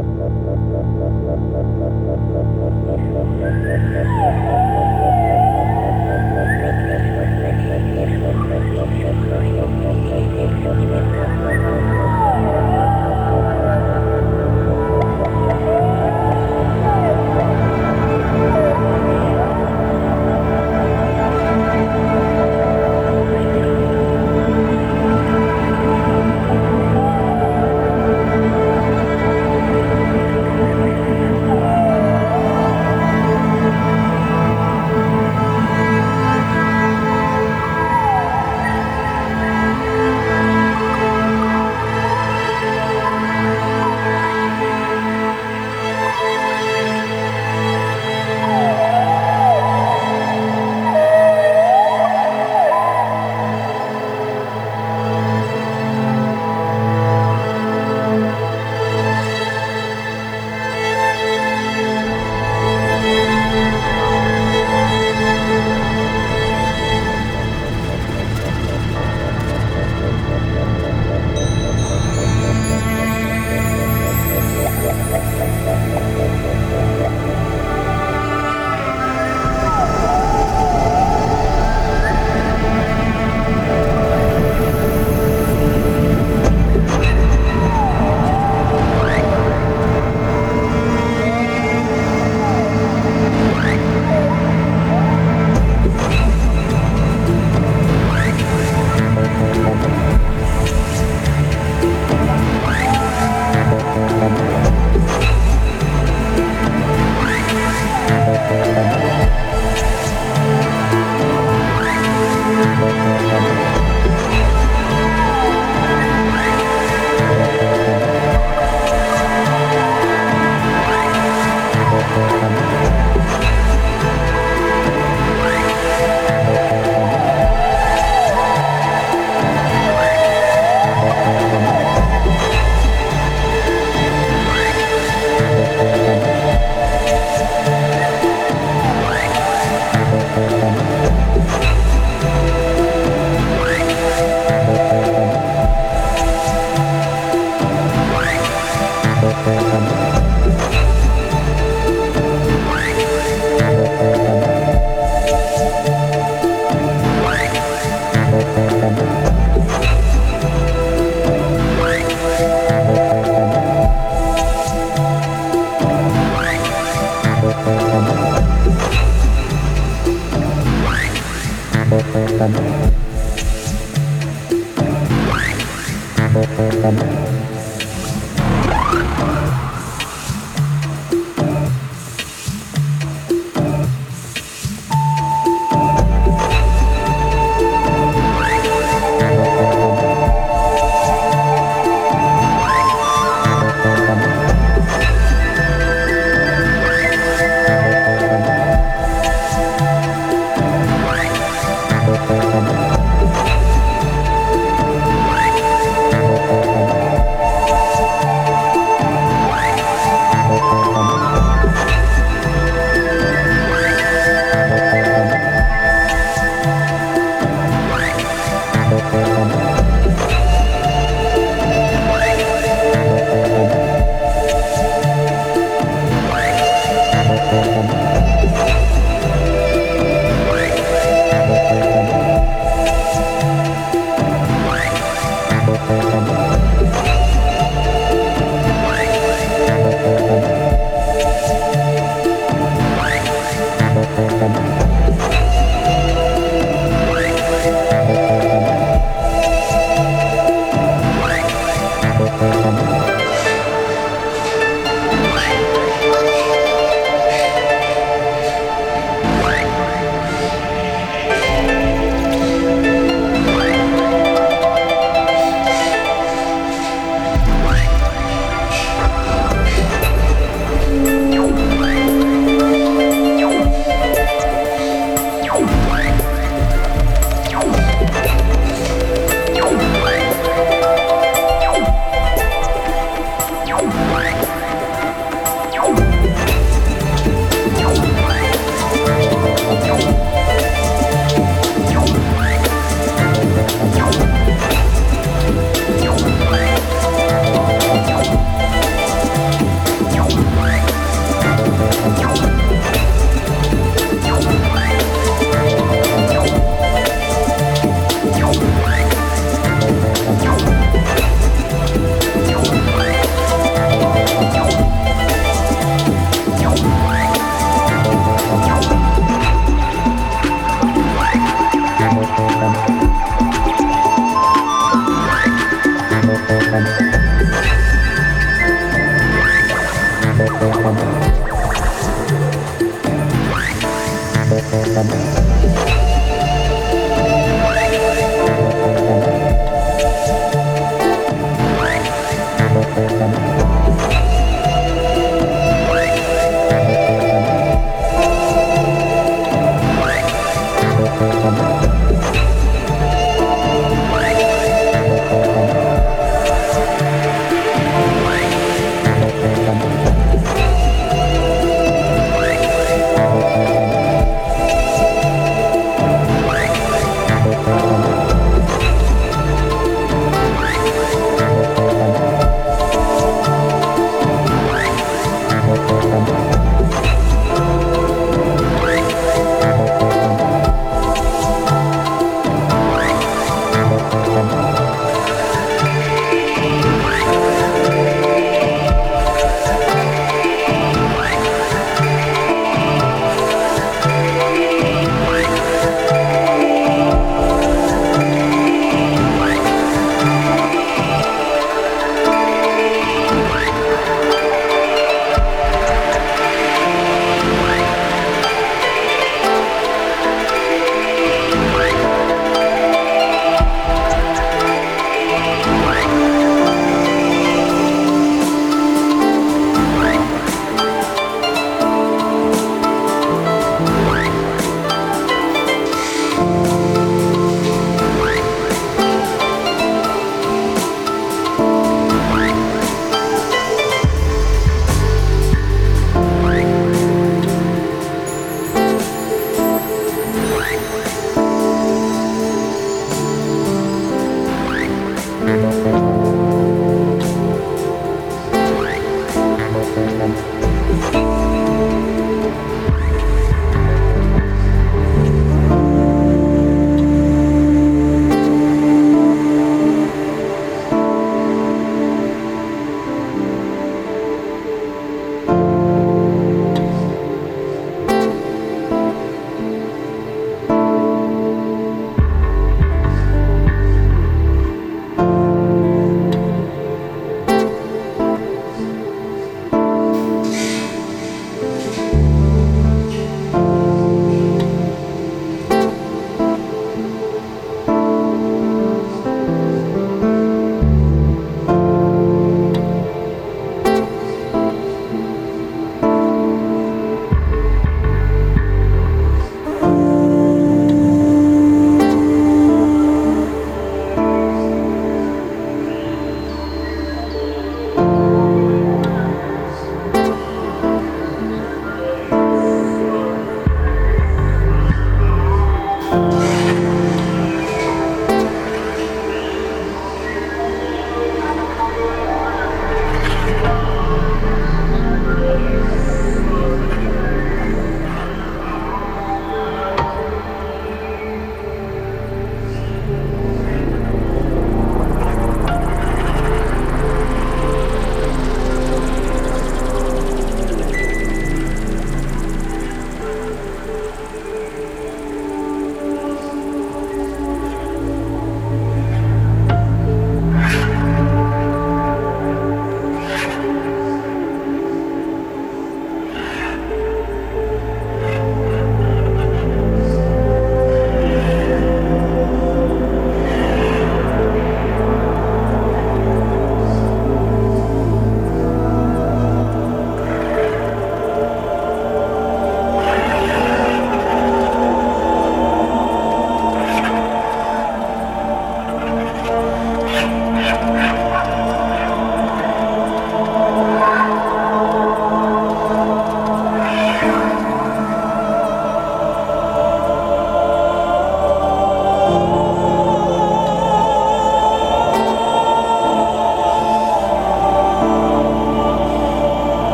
Yeah.